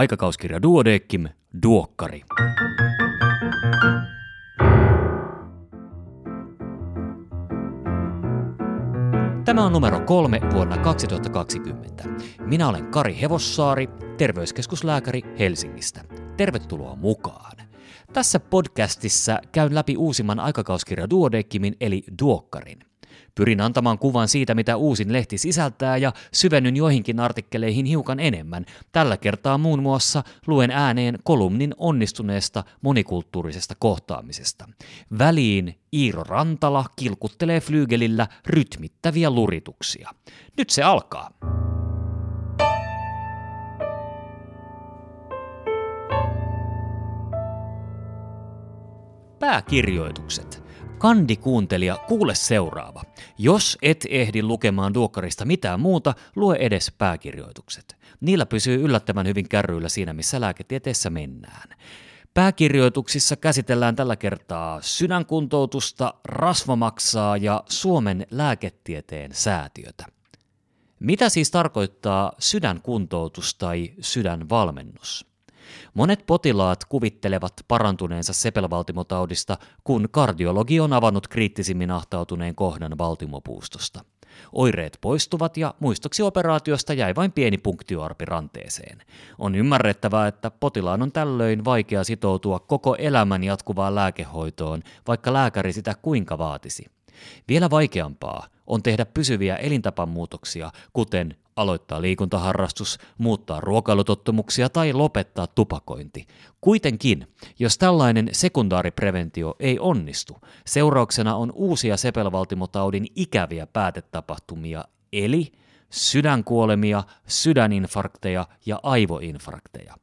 Aikakauskirja Duodeckim, Duokkari. Tämä on numero kolme vuonna 2020. Minä olen Kari Hevossaari, terveyskeskuslääkäri Helsingistä. Tervetuloa mukaan. Tässä podcastissa käyn läpi uusimman aikakauskirja Duodeckimin eli Duokkarin. Pyrin antamaan kuvan siitä, mitä uusin lehti sisältää ja syvennyn joihinkin artikkeleihin hiukan enemmän. Tällä kertaa muun muassa luen ääneen kolumnin onnistuneesta monikulttuurisesta kohtaamisesta. Väliin Iiro Rantala kilkuttelee flyygelillä rytmittäviä lurituksia. Nyt se alkaa. Pääkirjoitukset. Kandikuuntelija, kuule seuraava. Jos et ehdi lukemaan Duokkarista mitään muuta, lue edes pääkirjoitukset. Niillä pysyy yllättävän hyvin kärryillä siinä, missä lääketieteessä mennään. Pääkirjoituksissa käsitellään tällä kertaa sydänkuntoutusta, rasvamaksaa ja Suomen lääketieteen säätiötä. Mitä siis tarkoittaa sydänkuntoutus tai sydänvalmennus? Monet potilaat kuvittelevat parantuneensa sepelvaltimotaudista, kun kardiologi on avannut kriittisimmin ahtautuneen kohdan valtimopuustosta. Oireet poistuvat ja muistoksi operaatiosta jäi vain pieni punktioarpi ranteeseen. On ymmärrettävää, että potilaan on tällöin vaikea sitoutua koko elämän jatkuvaan lääkehoitoon, vaikka lääkäri sitä kuinka vaatisi. Vielä vaikeampaa on tehdä pysyviä elintapamuutoksia, kuten aloittaa liikuntaharrastus, muuttaa ruokailutottumuksia tai lopettaa tupakointi. Kuitenkin, jos tällainen sekundaaripreventio ei onnistu, seurauksena on uusia sepelvaltimotaudin ikäviä päätetapahtumia, eli sydänkuolemia, sydäninfarkteja ja aivoinfarkteja.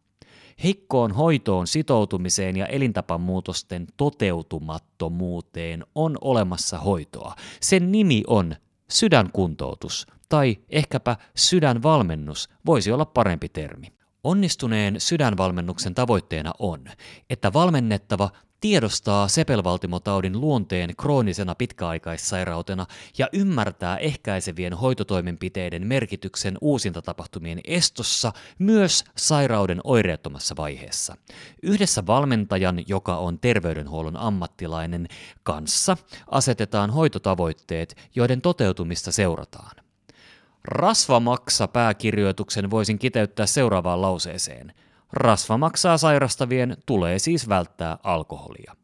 Heikkoon hoitoon sitoutumiseen ja elintapamuutosten toteutumattomuuteen on olemassa hoitoa. Sen nimi on sydänkuntoutus tai ehkäpä sydänvalmennus voisi olla parempi termi. Onnistuneen sydänvalmennuksen tavoitteena on, että valmennettava tiedostaa sepelvaltimotaudin luonteen kroonisena pitkäaikaissairautena ja ymmärtää ehkäisevien hoitotoimenpiteiden merkityksen uusintatapahtumien estossa myös sairauden oireettomassa vaiheessa. Yhdessä valmentajan, joka on terveydenhuollon ammattilainen, kanssa asetetaan hoitotavoitteet, joiden toteutumista seurataan. Rasva maksa pääkirjoituksen voisin kiteyttää seuraavaan lauseeseen – Rasva maksaa sairastavien tulee siis välttää alkoholia.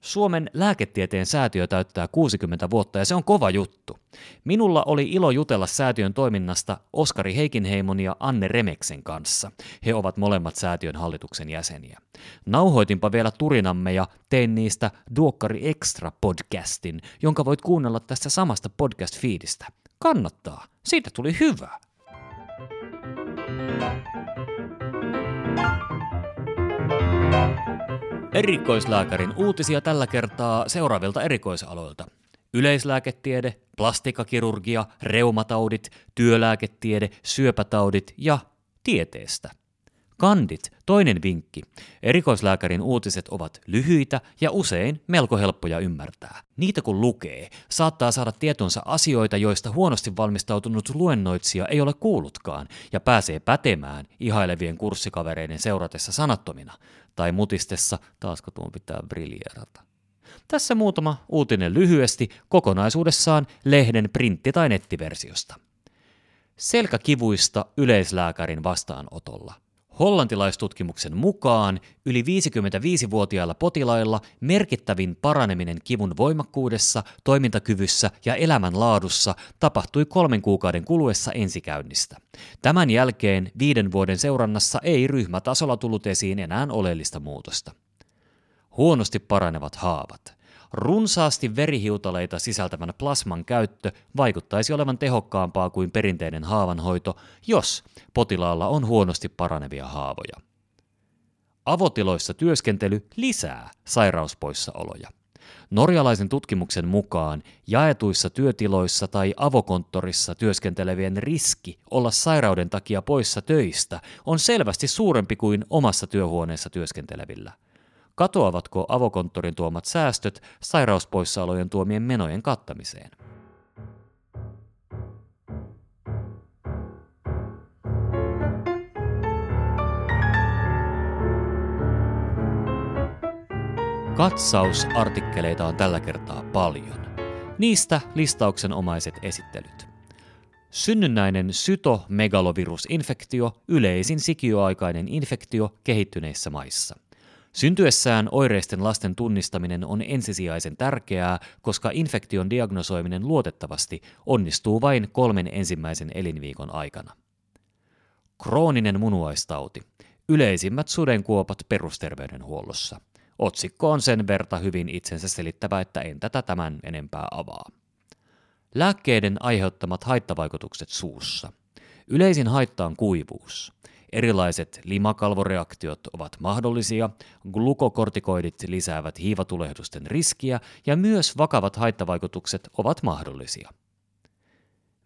Suomen lääketieteen säätiö täyttää 60 vuotta ja se on kova juttu. Minulla oli ilo jutella säätiön toiminnasta Oskari Heikinheimon ja Anne Remeksen kanssa. He ovat molemmat säätiön hallituksen jäseniä. Nauhoitinpa vielä turinamme ja tein niistä Duokkari Extra podcastin, jonka voit kuunnella tästä samasta podcast-fiidistä. Kannattaa, siitä tuli hyvä. Erikoislääkärin uutisia tällä kertaa seuraavilta erikoisaloilta. Yleislääketiede, plastikakirurgia, reumataudit, työlääketiede, syöpätaudit ja tieteestä. Kandit, toinen vinkki. Erikoislääkärin uutiset ovat lyhyitä ja usein melko helppoja ymmärtää. Niitä kun lukee, saattaa saada tietonsa asioita, joista huonosti valmistautunut luennoitsija ei ole kuullutkaan, ja pääsee pätemään ihailevien kurssikavereiden seuratessa sanattomina, tai mutistessa taasko tuon pitää briljerata. Tässä muutama uutinen lyhyesti kokonaisuudessaan lehden printti- tai nettiversiosta. Selkäkivuista yleislääkärin vastaanotolla – Hollantilaistutkimuksen mukaan yli 55-vuotiailla potilailla merkittävin paraneminen kivun voimakkuudessa, toimintakyvyssä ja elämänlaadussa tapahtui kolmen kuukauden kuluessa ensikäynnistä. Tämän jälkeen viiden vuoden seurannassa ei ryhmätasolla tullut esiin enää oleellista muutosta. Huonosti paranevat haavat – Runsaasti verihiutaleita sisältävän plasman käyttö vaikuttaisi olevan tehokkaampaa kuin perinteinen haavanhoito, jos potilaalla on huonosti paranevia haavoja. Avotiloissa työskentely lisää sairauspoissaoloja. Norjalaisen tutkimuksen mukaan jaetuissa työtiloissa tai avokonttorissa työskentelevien riski olla sairauden takia poissa töistä on selvästi suurempi kuin omassa työhuoneessa työskentelevillä – katoavatko avokonttorin tuomat säästöt sairauspoissaolojen tuomien menojen kattamiseen. Katsausartikkeleita on tällä kertaa paljon. Niistä listauksen omaiset esittelyt. Synnynnäinen sytomegalovirusinfektio, yleisin sikiöaikainen infektio kehittyneissä maissa – Syntyessään oireisten lasten tunnistaminen on ensisijaisen tärkeää, koska infektion diagnosoiminen luotettavasti onnistuu vain kolmen ensimmäisen elinviikon aikana. Krooninen munuaistauti. Yleisimmät sudenkuopat perusterveydenhuollossa. Otsikko on sen verta hyvin itsensä selittävä, että en tätä tämän enempää avaa. Lääkkeiden aiheuttamat haittavaikutukset suussa. Yleisin haitta on kuivuus. Erilaiset limakalvoreaktiot ovat mahdollisia, glukokortikoidit lisäävät hiivatulehdusten riskiä ja myös vakavat haittavaikutukset ovat mahdollisia.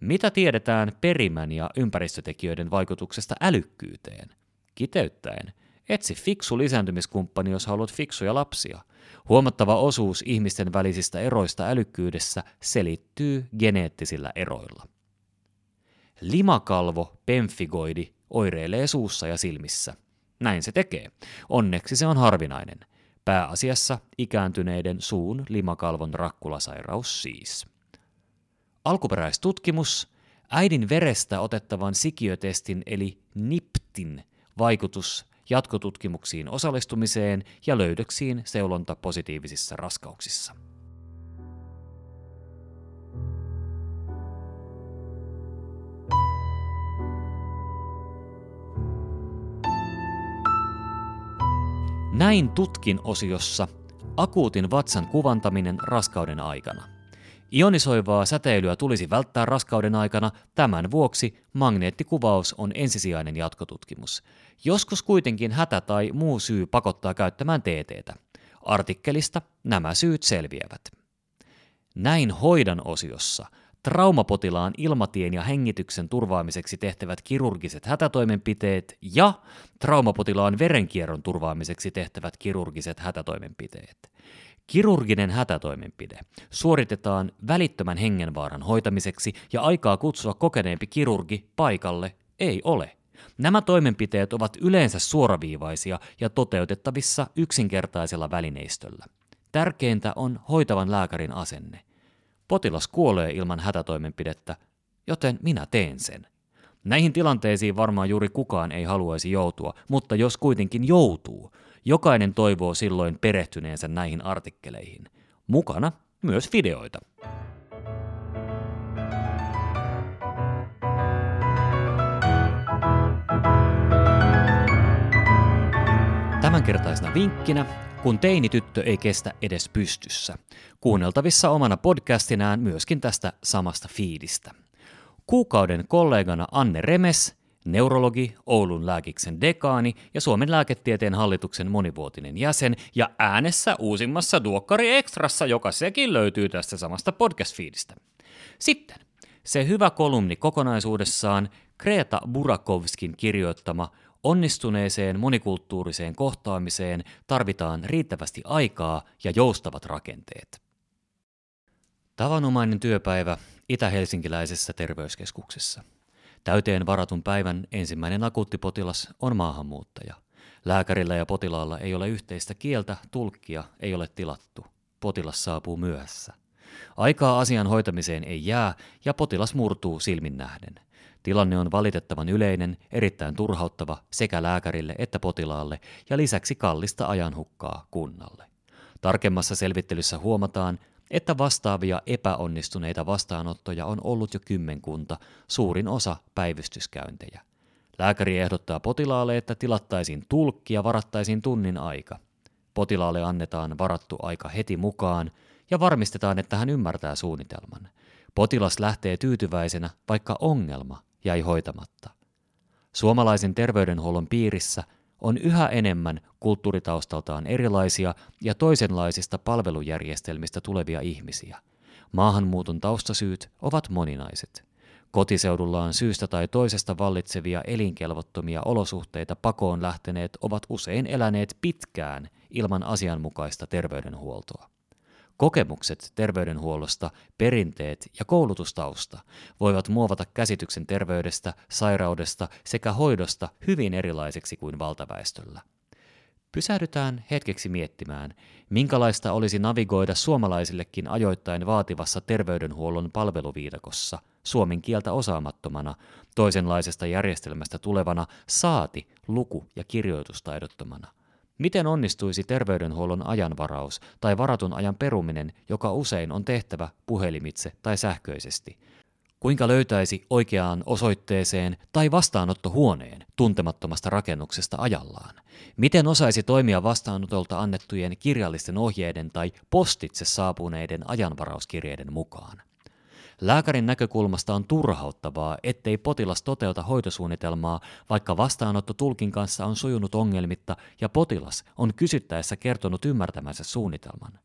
Mitä tiedetään perimän ja ympäristötekijöiden vaikutuksesta älykkyyteen? Kiteyttäen, etsi fiksu lisääntymiskumppani, jos haluat fiksuja lapsia. Huomattava osuus ihmisten välisistä eroista älykkyydessä selittyy geneettisillä eroilla. Limakalvo, pemfigoidi, oireilee suussa ja silmissä. Näin se tekee. Onneksi se on harvinainen. Pääasiassa ikääntyneiden suun limakalvon rakkulasairaus siis. Alkuperäistutkimus, äidin verestä otettavan sikiötestin eli NIPTin vaikutus jatkotutkimuksiin osallistumiseen ja löydöksiin seulonta positiivisissa raskauksissa. Näin tutkin osiossa akuutin vatsan kuvantaminen raskauden aikana. Ionisoivaa säteilyä tulisi välttää raskauden aikana, tämän vuoksi magneettikuvaus on ensisijainen jatkotutkimus. Joskus kuitenkin hätä tai muu syy pakottaa käyttämään TTtä. Artikkelista nämä syyt selviävät. Näin hoidan osiossa – traumapotilaan ilmatien ja hengityksen turvaamiseksi tehtävät kirurgiset hätätoimenpiteet ja traumapotilaan verenkierron turvaamiseksi tehtävät kirurgiset hätätoimenpiteet. Kirurginen hätätoimenpide suoritetaan välittömän hengenvaaran hoitamiseksi ja aikaa kutsua kokeneempi kirurgi paikalle ei ole. Nämä toimenpiteet ovat yleensä suoraviivaisia ja toteutettavissa yksinkertaisella välineistöllä. Tärkeintä on hoitavan lääkärin asenne – Potilas kuolee ilman hätätoimenpidettä, joten minä teen sen. Näihin tilanteisiin varmaan juuri kukaan ei haluaisi joutua, mutta jos kuitenkin joutuu, jokainen toivoo silloin perehtyneensä näihin artikkeleihin. Mukana myös videoita. Tämänkertaisena vinkkinä kun teinityttö ei kestä edes pystyssä. Kuunneltavissa omana podcastinään myöskin tästä samasta fiidistä. Kuukauden kollegana Anne Remes, neurologi, Oulun lääkiksen dekaani ja Suomen lääketieteen hallituksen monivuotinen jäsen ja äänessä uusimmassa Duokkari Extrassa, joka sekin löytyy tästä samasta podcast-fiidistä. Sitten se hyvä kolumni kokonaisuudessaan, Kreta Burakovskin kirjoittama Onnistuneeseen monikulttuuriseen kohtaamiseen tarvitaan riittävästi aikaa ja joustavat rakenteet. Tavanomainen työpäivä itä-helsinkiläisessä terveyskeskuksessa. Täyteen varatun päivän ensimmäinen akuuttipotilas on maahanmuuttaja. Lääkärillä ja potilaalla ei ole yhteistä kieltä, tulkkia ei ole tilattu. Potilas saapuu myöhässä. Aikaa asian hoitamiseen ei jää ja potilas murtuu silmin nähden – Tilanne on valitettavan yleinen, erittäin turhauttava sekä lääkärille että potilaalle ja lisäksi kallista ajanhukkaa kunnalle. Tarkemmassa selvittelyssä huomataan, että vastaavia epäonnistuneita vastaanottoja on ollut jo kymmenkunta, suurin osa päivystyskäyntejä. Lääkäri ehdottaa potilaalle, että tilattaisiin tulkki ja varattaisiin tunnin aika. Potilaalle annetaan varattu aika heti mukaan ja varmistetaan, että hän ymmärtää suunnitelman. Potilas lähtee tyytyväisenä, vaikka ongelma jäi hoitamatta. Suomalaisen terveydenhuollon piirissä on yhä enemmän kulttuuritaustaltaan erilaisia ja toisenlaisista palvelujärjestelmistä tulevia ihmisiä. Maahanmuuton taustasyyt ovat moninaiset. Kotiseudullaan syystä tai toisesta vallitsevia elinkelvottomia olosuhteita pakoon lähteneet ovat usein eläneet pitkään ilman asianmukaista terveydenhuoltoa. Kokemukset terveydenhuollosta, perinteet ja koulutustausta voivat muovata käsityksen terveydestä, sairaudesta sekä hoidosta hyvin erilaiseksi kuin valtaväestöllä. Pysähdytään hetkeksi miettimään, minkälaista olisi navigoida suomalaisillekin ajoittain vaativassa terveydenhuollon palveluviidakossa, suomen kieltä osaamattomana, toisenlaisesta järjestelmästä tulevana, saati luku- ja kirjoitustaidottomana. Miten onnistuisi terveydenhuollon ajanvaraus tai varatun ajan peruminen, joka usein on tehtävä puhelimitse tai sähköisesti – Kuinka löytäisi oikeaan osoitteeseen tai vastaanottohuoneen tuntemattomasta rakennuksesta ajallaan? Miten osaisi toimia vastaanotolta annettujen kirjallisten ohjeiden tai postitse saapuneiden ajanvarauskirjeiden mukaan? Lääkärin näkökulmasta on turhauttavaa, ettei potilas toteuta hoitosuunnitelmaa, vaikka vastaanotto tulkin kanssa on sujunut ongelmitta ja potilas on kysyttäessä kertonut ymmärtämänsä suunnitelman.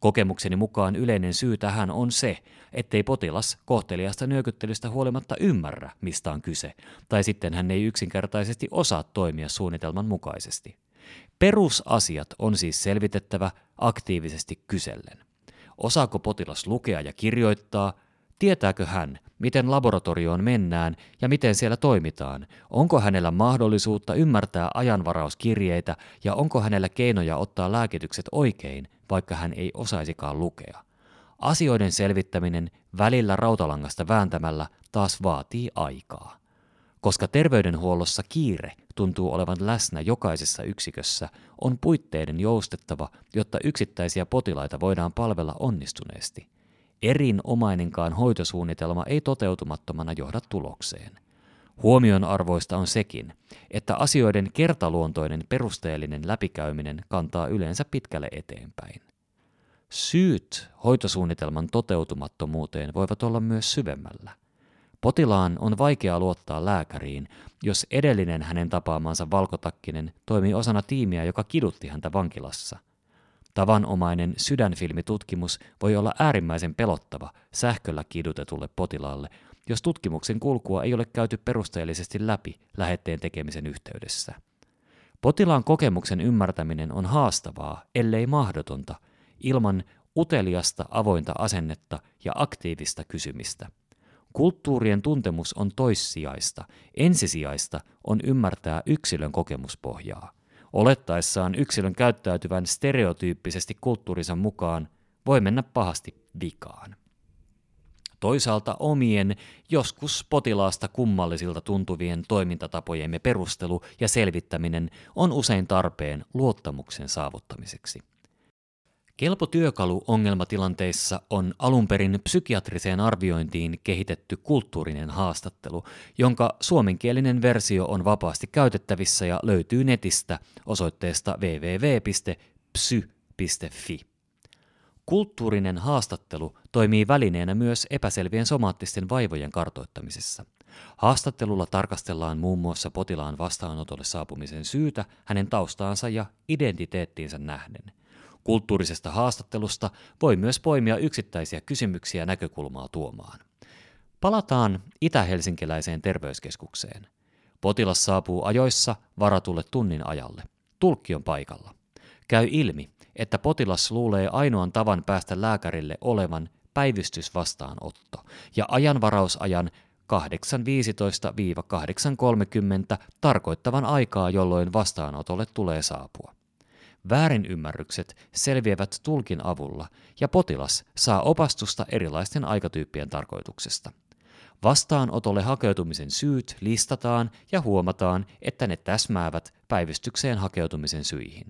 Kokemukseni mukaan yleinen syy tähän on se, ettei potilas kohteliasta nyökyttelystä huolimatta ymmärrä, mistä on kyse, tai sitten hän ei yksinkertaisesti osaa toimia suunnitelman mukaisesti. Perusasiat on siis selvitettävä aktiivisesti kysellen. Osaako potilas lukea ja kirjoittaa, Tietääkö hän, miten laboratorioon mennään ja miten siellä toimitaan? Onko hänellä mahdollisuutta ymmärtää ajanvarauskirjeitä ja onko hänellä keinoja ottaa lääkitykset oikein, vaikka hän ei osaisikaan lukea? Asioiden selvittäminen välillä rautalangasta vääntämällä taas vaatii aikaa. Koska terveydenhuollossa kiire tuntuu olevan läsnä jokaisessa yksikössä, on puitteiden joustettava, jotta yksittäisiä potilaita voidaan palvella onnistuneesti – erinomainenkaan hoitosuunnitelma ei toteutumattomana johda tulokseen. Huomion arvoista on sekin, että asioiden kertaluontoinen perusteellinen läpikäyminen kantaa yleensä pitkälle eteenpäin. Syyt hoitosuunnitelman toteutumattomuuteen voivat olla myös syvemmällä. Potilaan on vaikea luottaa lääkäriin, jos edellinen hänen tapaamansa valkotakkinen toimii osana tiimiä, joka kidutti häntä vankilassa – Tavanomainen sydänfilmitutkimus voi olla äärimmäisen pelottava sähköllä kidutetulle potilaalle, jos tutkimuksen kulkua ei ole käyty perusteellisesti läpi lähetteen tekemisen yhteydessä. Potilaan kokemuksen ymmärtäminen on haastavaa, ellei mahdotonta, ilman uteliasta avointa asennetta ja aktiivista kysymistä. Kulttuurien tuntemus on toissijaista, ensisijaista on ymmärtää yksilön kokemuspohjaa olettaessaan yksilön käyttäytyvän stereotyyppisesti kulttuurinsa mukaan, voi mennä pahasti vikaan. Toisaalta omien, joskus potilaasta kummallisilta tuntuvien toimintatapojemme perustelu ja selvittäminen on usein tarpeen luottamuksen saavuttamiseksi. Kelpo työkalu ongelmatilanteissa on alun perin psykiatriseen arviointiin kehitetty kulttuurinen haastattelu, jonka suomenkielinen versio on vapaasti käytettävissä ja löytyy netistä osoitteesta www.psy.fi. Kulttuurinen haastattelu toimii välineenä myös epäselvien somaattisten vaivojen kartoittamisessa. Haastattelulla tarkastellaan muun muassa potilaan vastaanotolle saapumisen syytä, hänen taustaansa ja identiteettiinsä nähden – Kulttuurisesta haastattelusta voi myös poimia yksittäisiä kysymyksiä näkökulmaa tuomaan. Palataan itä-helsinkiläiseen terveyskeskukseen. Potilas saapuu ajoissa varatulle tunnin ajalle. Tulkki on paikalla. Käy ilmi, että potilas luulee ainoan tavan päästä lääkärille olevan päivystysvastaanotto ja ajanvarausajan 8.15-8.30 tarkoittavan aikaa, jolloin vastaanotolle tulee saapua. Väärinymmärrykset selviävät tulkin avulla ja potilas saa opastusta erilaisten aikatyyppien tarkoituksesta. Vastaanotolle hakeutumisen syyt listataan ja huomataan, että ne täsmäävät päivystykseen hakeutumisen syihin.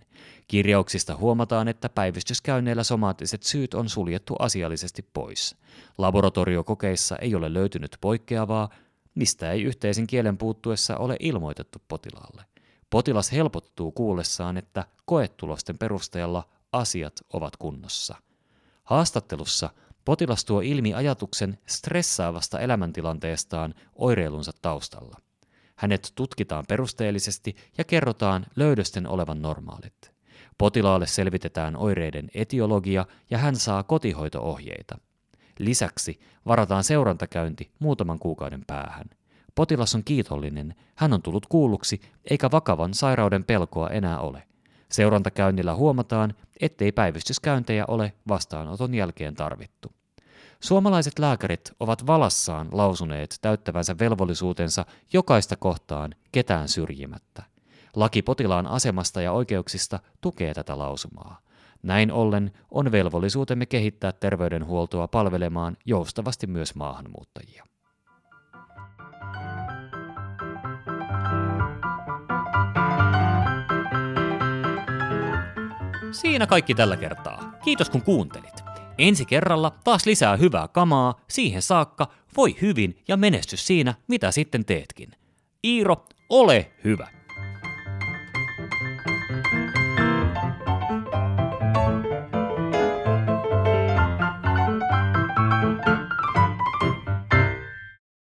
Kirjauksista huomataan, että päivystyskäynneillä somaattiset syyt on suljettu asiallisesti pois. Laboratoriokokeissa ei ole löytynyt poikkeavaa, mistä ei yhteisen kielen puuttuessa ole ilmoitettu potilaalle. Potilas helpottuu kuullessaan, että koetulosten perusteella asiat ovat kunnossa. Haastattelussa potilas tuo ilmi ajatuksen stressaavasta elämäntilanteestaan oireilunsa taustalla. Hänet tutkitaan perusteellisesti ja kerrotaan löydösten olevan normaalit. Potilaalle selvitetään oireiden etiologia ja hän saa kotihoitoohjeita. Lisäksi varataan seurantakäynti muutaman kuukauden päähän – Potilas on kiitollinen, hän on tullut kuulluksi, eikä vakavan sairauden pelkoa enää ole. Seurantakäynnillä huomataan, ettei päivystyskäyntejä ole vastaanoton jälkeen tarvittu. Suomalaiset lääkärit ovat valassaan lausuneet täyttävänsä velvollisuutensa jokaista kohtaan ketään syrjimättä. Laki potilaan asemasta ja oikeuksista tukee tätä lausumaa. Näin ollen on velvollisuutemme kehittää terveydenhuoltoa palvelemaan joustavasti myös maahanmuuttajia. Siinä kaikki tällä kertaa. Kiitos kun kuuntelit. Ensi kerralla taas lisää hyvää kamaa, siihen saakka voi hyvin ja menesty siinä, mitä sitten teetkin. Iiro, ole hyvä!